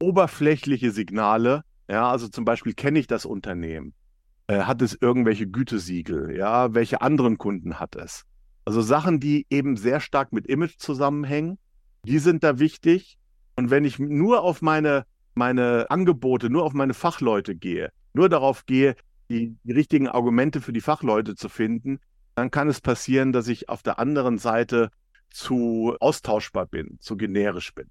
oberflächliche Signale, ja, also zum Beispiel kenne ich das Unternehmen, äh, hat es irgendwelche Gütesiegel, ja, welche anderen Kunden hat es. Also Sachen, die eben sehr stark mit Image zusammenhängen, die sind da wichtig. Und wenn ich nur auf meine, meine Angebote, nur auf meine Fachleute gehe, nur darauf gehe, die, die richtigen Argumente für die Fachleute zu finden, dann kann es passieren, dass ich auf der anderen Seite zu austauschbar bin, zu generisch bin.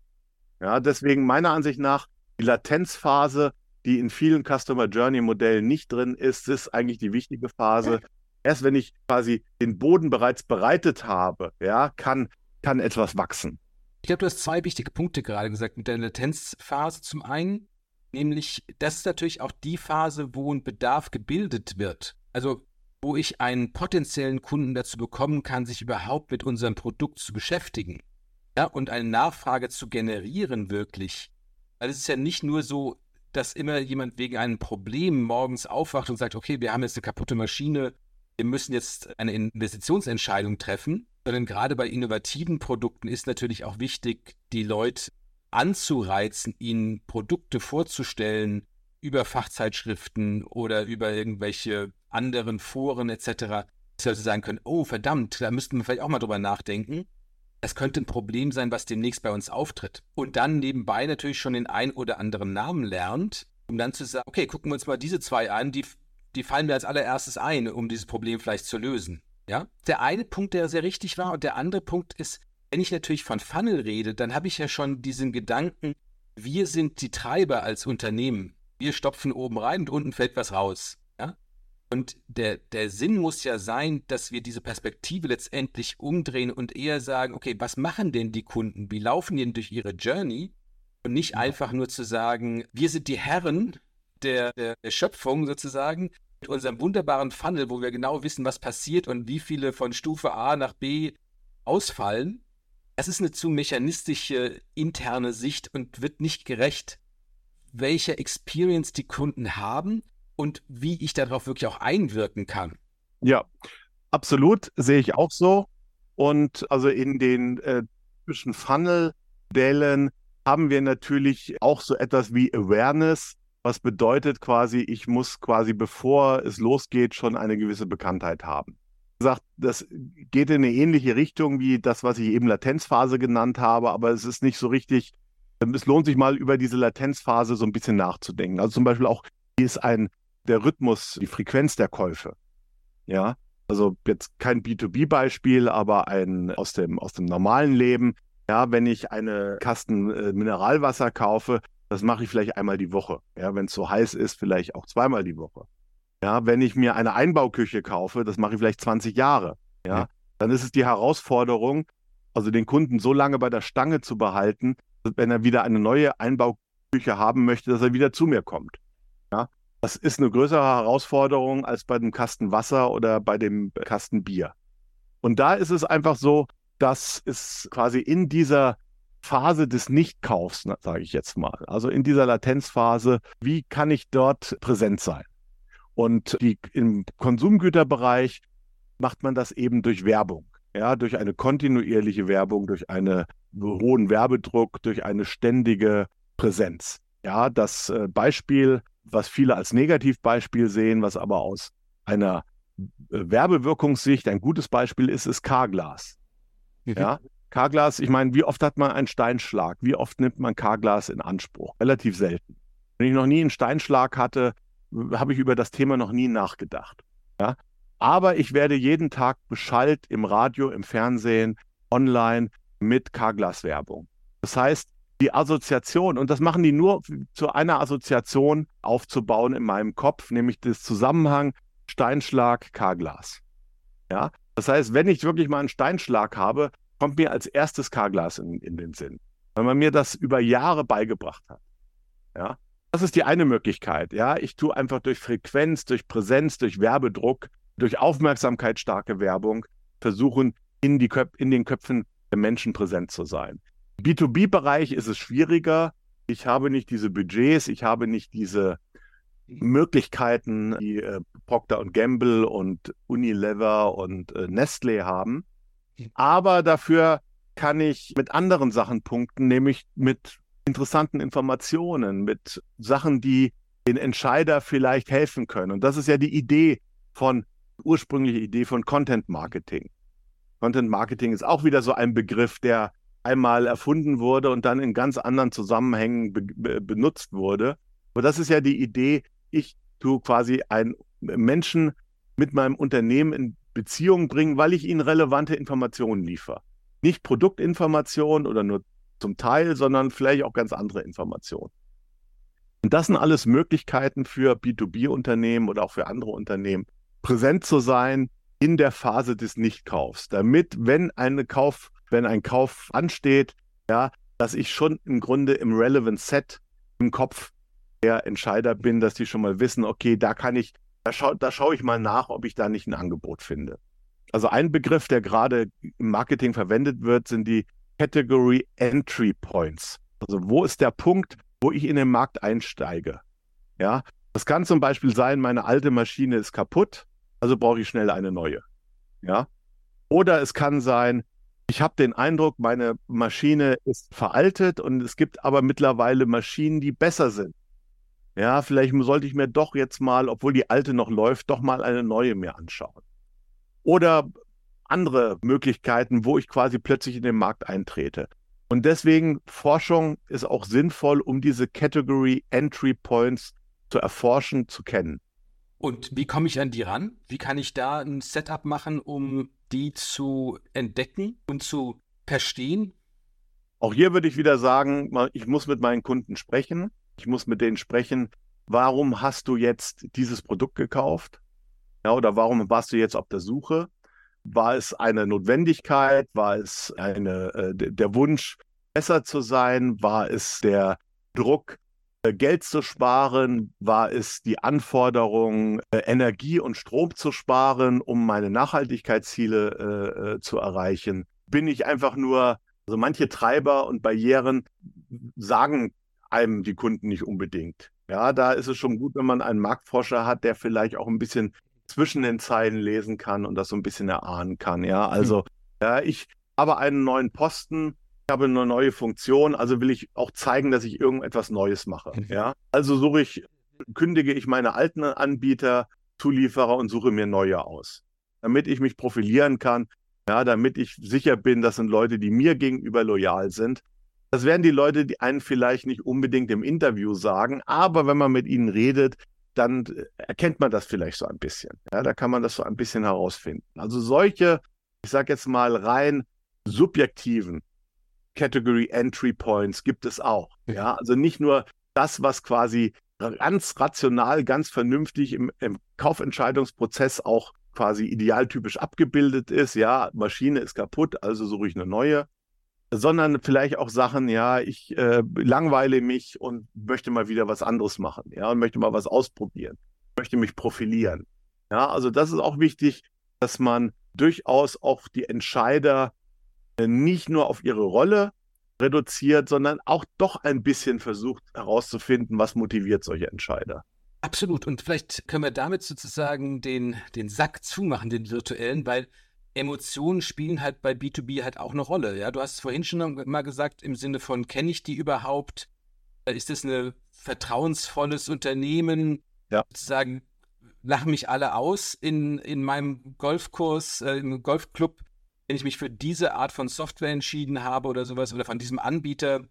Ja, deswegen meiner Ansicht nach die Latenzphase, die in vielen Customer Journey Modellen nicht drin ist, ist eigentlich die wichtige Phase. Erst wenn ich quasi den Boden bereits bereitet habe, ja, kann, kann etwas wachsen. Ich glaube, du hast zwei wichtige Punkte gerade gesagt mit der Latenzphase. Zum einen, nämlich, das ist natürlich auch die Phase, wo ein Bedarf gebildet wird. Also, wo ich einen potenziellen Kunden dazu bekommen kann, sich überhaupt mit unserem Produkt zu beschäftigen ja, und eine Nachfrage zu generieren wirklich. Weil es ist ja nicht nur so, dass immer jemand wegen einem Problem morgens aufwacht und sagt, okay, wir haben jetzt eine kaputte Maschine, wir müssen jetzt eine Investitionsentscheidung treffen, sondern gerade bei innovativen Produkten ist natürlich auch wichtig, die Leute anzureizen, ihnen Produkte vorzustellen über Fachzeitschriften oder über irgendwelche anderen Foren etc., dass sie sagen können, oh verdammt, da müssten wir vielleicht auch mal drüber nachdenken es könnte ein Problem sein, was demnächst bei uns auftritt. Und dann nebenbei natürlich schon den ein oder anderen Namen lernt, um dann zu sagen, okay, gucken wir uns mal diese zwei an, die, die fallen mir als allererstes ein, um dieses Problem vielleicht zu lösen. Ja? Der eine Punkt, der sehr richtig war, und der andere Punkt ist, wenn ich natürlich von Funnel rede, dann habe ich ja schon diesen Gedanken, wir sind die Treiber als Unternehmen. Wir stopfen oben rein und unten fällt was raus. Und der, der Sinn muss ja sein, dass wir diese Perspektive letztendlich umdrehen und eher sagen, okay, was machen denn die Kunden? Wie laufen die denn durch ihre Journey? Und nicht ja. einfach nur zu sagen, wir sind die Herren der, der, der Schöpfung sozusagen, mit unserem wunderbaren Funnel, wo wir genau wissen, was passiert und wie viele von Stufe A nach B ausfallen. Das ist eine zu mechanistische interne Sicht und wird nicht gerecht, welche Experience die Kunden haben und wie ich darauf wirklich auch einwirken kann. Ja, absolut, sehe ich auch so. Und also in den äh, typischen Funnel-Modellen haben wir natürlich auch so etwas wie Awareness, was bedeutet quasi, ich muss quasi bevor es losgeht schon eine gewisse Bekanntheit haben. Sagt, das geht in eine ähnliche Richtung wie das, was ich eben Latenzphase genannt habe, aber es ist nicht so richtig. Es lohnt sich mal über diese Latenzphase so ein bisschen nachzudenken. Also zum Beispiel auch, wie ist ein der Rhythmus, die Frequenz der Käufe. Ja, also jetzt kein B2B-Beispiel, aber ein aus dem, aus dem normalen Leben. Ja, wenn ich eine Kasten äh, Mineralwasser kaufe, das mache ich vielleicht einmal die Woche. Ja, wenn es so heiß ist, vielleicht auch zweimal die Woche. Ja, wenn ich mir eine Einbauküche kaufe, das mache ich vielleicht 20 Jahre. Ja, ja. dann ist es die Herausforderung, also den Kunden so lange bei der Stange zu behalten, wenn er wieder eine neue Einbauküche haben möchte, dass er wieder zu mir kommt. Das ist eine größere Herausforderung als bei dem Kasten Wasser oder bei dem Kasten Bier. Und da ist es einfach so, dass es quasi in dieser Phase des Nichtkaufs, sage ich jetzt mal, also in dieser Latenzphase, wie kann ich dort präsent sein? Und die, im Konsumgüterbereich macht man das eben durch Werbung, ja, durch eine kontinuierliche Werbung, durch einen hohen Werbedruck, durch eine ständige Präsenz. Ja, das äh, Beispiel was viele als Negativbeispiel sehen, was aber aus einer äh, Werbewirkungssicht ein gutes Beispiel ist, ist Carglass. Mhm. Ja, Carglass, ich meine, wie oft hat man einen Steinschlag? Wie oft nimmt man Carglass in Anspruch? Relativ selten. Wenn ich noch nie einen Steinschlag hatte, habe ich über das Thema noch nie nachgedacht. Ja? Aber ich werde jeden Tag beschallt im Radio, im Fernsehen, online mit Carglass-Werbung. Das heißt, die Assoziation, und das machen die nur zu einer Assoziation aufzubauen in meinem Kopf, nämlich das Zusammenhang Steinschlag, K-Glas. Ja, das heißt, wenn ich wirklich mal einen Steinschlag habe, kommt mir als erstes K-Glas in, in den Sinn. weil man mir das über Jahre beigebracht hat. Ja, das ist die eine Möglichkeit. Ja, ich tue einfach durch Frequenz, durch Präsenz, durch Werbedruck, durch aufmerksamkeitsstarke Werbung versuchen, in, die Köp in den Köpfen der Menschen präsent zu sein. Im B2B-Bereich ist es schwieriger. Ich habe nicht diese Budgets, ich habe nicht diese Möglichkeiten, die äh, Procter Gamble und Unilever und äh, Nestle haben. Aber dafür kann ich mit anderen Sachen punkten, nämlich mit interessanten Informationen, mit Sachen, die den Entscheider vielleicht helfen können. Und das ist ja die Idee von, ursprüngliche Idee von Content Marketing. Content Marketing ist auch wieder so ein Begriff, der einmal erfunden wurde und dann in ganz anderen Zusammenhängen be be benutzt wurde. Aber das ist ja die Idee, ich tue quasi einen Menschen mit meinem Unternehmen in Beziehung bringen, weil ich ihnen relevante Informationen liefere. Nicht Produktinformationen oder nur zum Teil, sondern vielleicht auch ganz andere Informationen. Und das sind alles Möglichkeiten für B2B-Unternehmen oder auch für andere Unternehmen, präsent zu sein in der Phase des Nichtkaufs, damit, wenn eine Kauf, wenn ein Kauf ansteht, ja, dass ich schon im Grunde im Relevant Set im Kopf der Entscheider bin, dass die schon mal wissen, okay, da kann ich, da, schau, da schaue ich mal nach, ob ich da nicht ein Angebot finde. Also ein Begriff, der gerade im Marketing verwendet wird, sind die Category Entry Points. Also wo ist der Punkt, wo ich in den Markt einsteige? Ja, das kann zum Beispiel sein, meine alte Maschine ist kaputt, also brauche ich schnell eine neue. Ja, oder es kann sein, ich habe den Eindruck, meine Maschine ist veraltet und es gibt aber mittlerweile Maschinen, die besser sind. Ja, vielleicht sollte ich mir doch jetzt mal, obwohl die alte noch läuft, doch mal eine neue mir anschauen. Oder andere Möglichkeiten, wo ich quasi plötzlich in den Markt eintrete. Und deswegen Forschung ist auch sinnvoll, um diese Category Entry Points zu erforschen, zu kennen. Und wie komme ich an die ran? Wie kann ich da ein Setup machen, um die zu entdecken und zu verstehen? Auch hier würde ich wieder sagen, ich muss mit meinen Kunden sprechen. Ich muss mit denen sprechen, warum hast du jetzt dieses Produkt gekauft? Ja, oder warum warst du jetzt auf der Suche? War es eine Notwendigkeit? War es eine, äh, der Wunsch, besser zu sein? War es der Druck, Geld zu sparen? War es die Anforderung, äh, Energie und Strom zu sparen, um meine Nachhaltigkeitsziele äh, zu erreichen? Bin ich einfach nur, also manche Treiber und Barrieren sagen einem die Kunden nicht unbedingt. Ja, da ist es schon gut, wenn man einen Marktforscher hat, der vielleicht auch ein bisschen zwischen den Zeilen lesen kann und das so ein bisschen erahnen kann. Ja, also, hm. ja, ich habe einen neuen Posten, habe eine neue Funktion, also will ich auch zeigen, dass ich irgendetwas Neues mache. Hm. Ja, also suche ich, kündige ich meine alten Anbieter, Zulieferer und suche mir neue aus, damit ich mich profilieren kann. Ja, damit ich sicher bin, das sind Leute, die mir gegenüber loyal sind das werden die Leute, die einen vielleicht nicht unbedingt im Interview sagen, aber wenn man mit ihnen redet, dann erkennt man das vielleicht so ein bisschen. Ja, da kann man das so ein bisschen herausfinden. Also solche, ich sage jetzt mal rein subjektiven Category Entry Points gibt es auch. Ja, also nicht nur das, was quasi ganz rational, ganz vernünftig im, im Kaufentscheidungsprozess auch quasi idealtypisch abgebildet ist. Ja, Maschine ist kaputt, also suche ich eine neue sondern vielleicht auch Sachen, ja, ich äh, langweile mich und möchte mal wieder was anderes machen, ja, und möchte mal was ausprobieren, möchte mich profilieren. Ja, also das ist auch wichtig, dass man durchaus auch die Entscheider nicht nur auf ihre Rolle reduziert, sondern auch doch ein bisschen versucht herauszufinden, was motiviert solche Entscheider. Absolut. Und vielleicht können wir damit sozusagen den, den Sack zumachen, den virtuellen, weil Emotionen spielen halt bei B2B halt auch eine Rolle. Ja, du hast es vorhin schon mal gesagt, im Sinne von, kenne ich die überhaupt? Ist das ein vertrauensvolles Unternehmen? Ja. Sozusagen, lachen mich alle aus in, in meinem Golfkurs, äh, im Golfclub, wenn ich mich für diese Art von Software entschieden habe oder sowas oder von diesem Anbieter.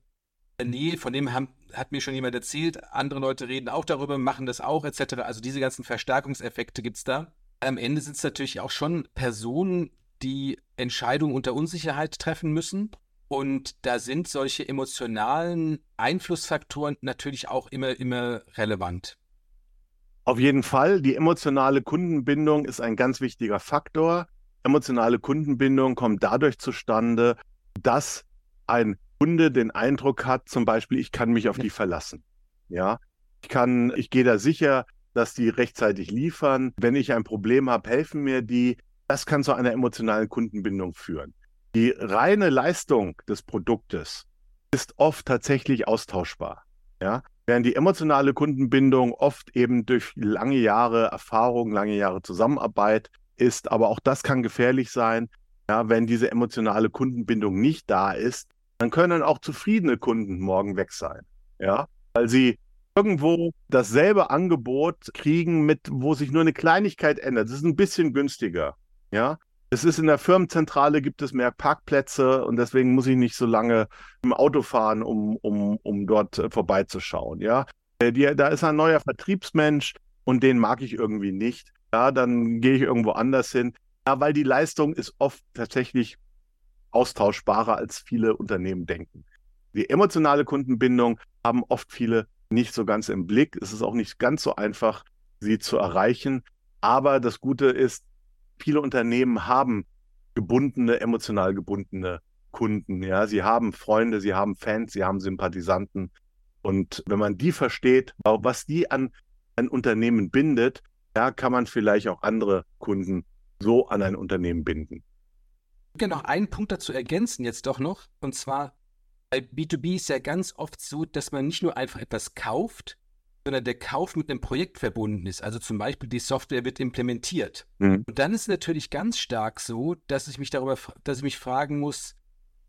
Äh, nee, von dem haben, hat mir schon jemand erzählt. Andere Leute reden auch darüber, machen das auch, etc. Also diese ganzen Verstärkungseffekte gibt es da am Ende sind es natürlich auch schon Personen, die Entscheidungen unter Unsicherheit treffen müssen. Und da sind solche emotionalen Einflussfaktoren natürlich auch immer, immer relevant. Auf jeden Fall. Die emotionale Kundenbindung ist ein ganz wichtiger Faktor. Emotionale Kundenbindung kommt dadurch zustande, dass ein Kunde den Eindruck hat, zum Beispiel, ich kann mich auf die verlassen. Ja, ich kann, ich gehe da sicher, dass die rechtzeitig liefern. Wenn ich ein Problem habe, helfen mir die. Das kann zu einer emotionalen Kundenbindung führen. Die reine Leistung des Produktes ist oft tatsächlich austauschbar. Ja? Während die emotionale Kundenbindung oft eben durch lange Jahre Erfahrung, lange Jahre Zusammenarbeit ist, aber auch das kann gefährlich sein. Ja, wenn diese emotionale Kundenbindung nicht da ist, dann können auch zufriedene Kunden morgen weg sein. Ja, weil sie irgendwo dasselbe Angebot kriegen, mit wo sich nur eine Kleinigkeit ändert. Das ist ein bisschen günstiger. Ja, es ist in der Firmenzentrale gibt es mehr Parkplätze und deswegen muss ich nicht so lange im Auto fahren, um, um, um dort äh, vorbeizuschauen. Ja, äh, die, da ist ein neuer Vertriebsmensch und den mag ich irgendwie nicht. Ja, dann gehe ich irgendwo anders hin. Ja, weil die Leistung ist oft tatsächlich austauschbarer, als viele Unternehmen denken. Die emotionale Kundenbindung haben oft viele nicht so ganz im Blick. Es ist auch nicht ganz so einfach, sie zu erreichen. Aber das Gute ist, viele Unternehmen haben gebundene, emotional gebundene Kunden. Ja, sie haben Freunde, sie haben Fans, sie haben Sympathisanten. Und wenn man die versteht, was die an ein Unternehmen bindet, da kann man vielleicht auch andere Kunden so an ein Unternehmen binden. Ich würde noch einen Punkt dazu ergänzen jetzt doch noch. Und zwar bei B2B ist ja ganz oft so, dass man nicht nur einfach etwas kauft, sondern der Kauf mit einem Projekt verbunden ist. Also zum Beispiel die Software wird implementiert. Mhm. Und dann ist es natürlich ganz stark so, dass ich mich darüber, dass ich mich fragen muss,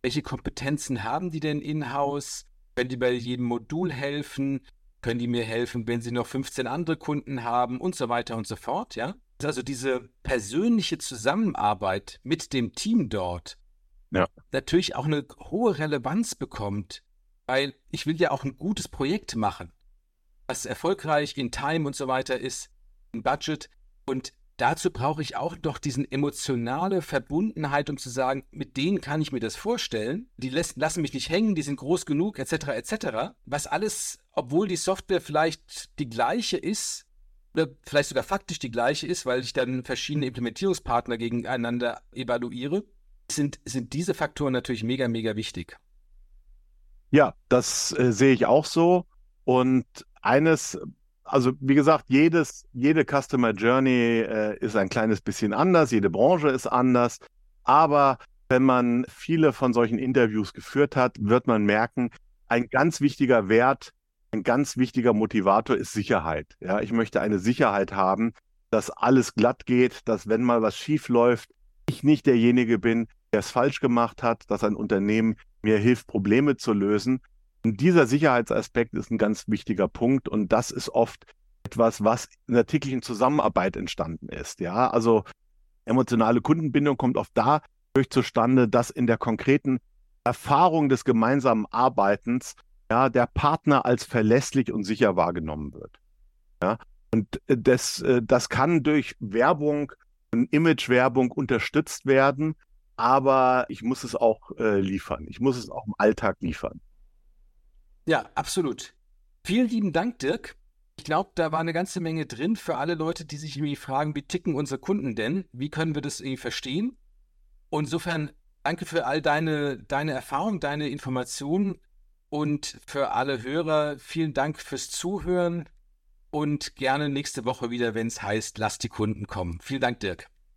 welche Kompetenzen haben die denn in-house? Können die bei jedem Modul helfen? Können die mir helfen, wenn sie noch 15 andere Kunden haben und so weiter und so fort, ja? Also diese persönliche Zusammenarbeit mit dem Team dort ja. natürlich auch eine hohe Relevanz bekommt, weil ich will ja auch ein gutes Projekt machen was erfolgreich in Time und so weiter ist, im Budget. Und dazu brauche ich auch noch diesen emotionale Verbundenheit, um zu sagen, mit denen kann ich mir das vorstellen. Die lassen mich nicht hängen, die sind groß genug, etc., etc. Was alles, obwohl die Software vielleicht die gleiche ist, oder vielleicht sogar faktisch die gleiche ist, weil ich dann verschiedene Implementierungspartner gegeneinander evaluiere, sind, sind diese Faktoren natürlich mega, mega wichtig. Ja, das äh, sehe ich auch so. Und eines, also wie gesagt, jedes, jede Customer Journey äh, ist ein kleines bisschen anders, jede Branche ist anders, aber wenn man viele von solchen Interviews geführt hat, wird man merken, ein ganz wichtiger Wert, ein ganz wichtiger Motivator ist Sicherheit. Ja, ich möchte eine Sicherheit haben, dass alles glatt geht, dass wenn mal was schief läuft, ich nicht derjenige bin, der es falsch gemacht hat, dass ein Unternehmen mir hilft, Probleme zu lösen, und dieser Sicherheitsaspekt ist ein ganz wichtiger Punkt und das ist oft etwas, was in der täglichen Zusammenarbeit entstanden ist. Ja, also emotionale Kundenbindung kommt oft dadurch zustande, dass in der konkreten Erfahrung des gemeinsamen Arbeitens ja, der Partner als verlässlich und sicher wahrgenommen wird. Ja, und das, äh, das kann durch Werbung und Imagewerbung unterstützt werden, aber ich muss es auch äh, liefern. Ich muss es auch im Alltag liefern. Ja, absolut. Vielen lieben Dank, Dirk. Ich glaube, da war eine ganze Menge drin für alle Leute, die sich irgendwie fragen, wie ticken unsere Kunden denn? Wie können wir das irgendwie verstehen? Und insofern danke für all deine, deine Erfahrung, deine Informationen und für alle Hörer vielen Dank fürs Zuhören und gerne nächste Woche wieder, wenn es heißt, lass die Kunden kommen. Vielen Dank, Dirk.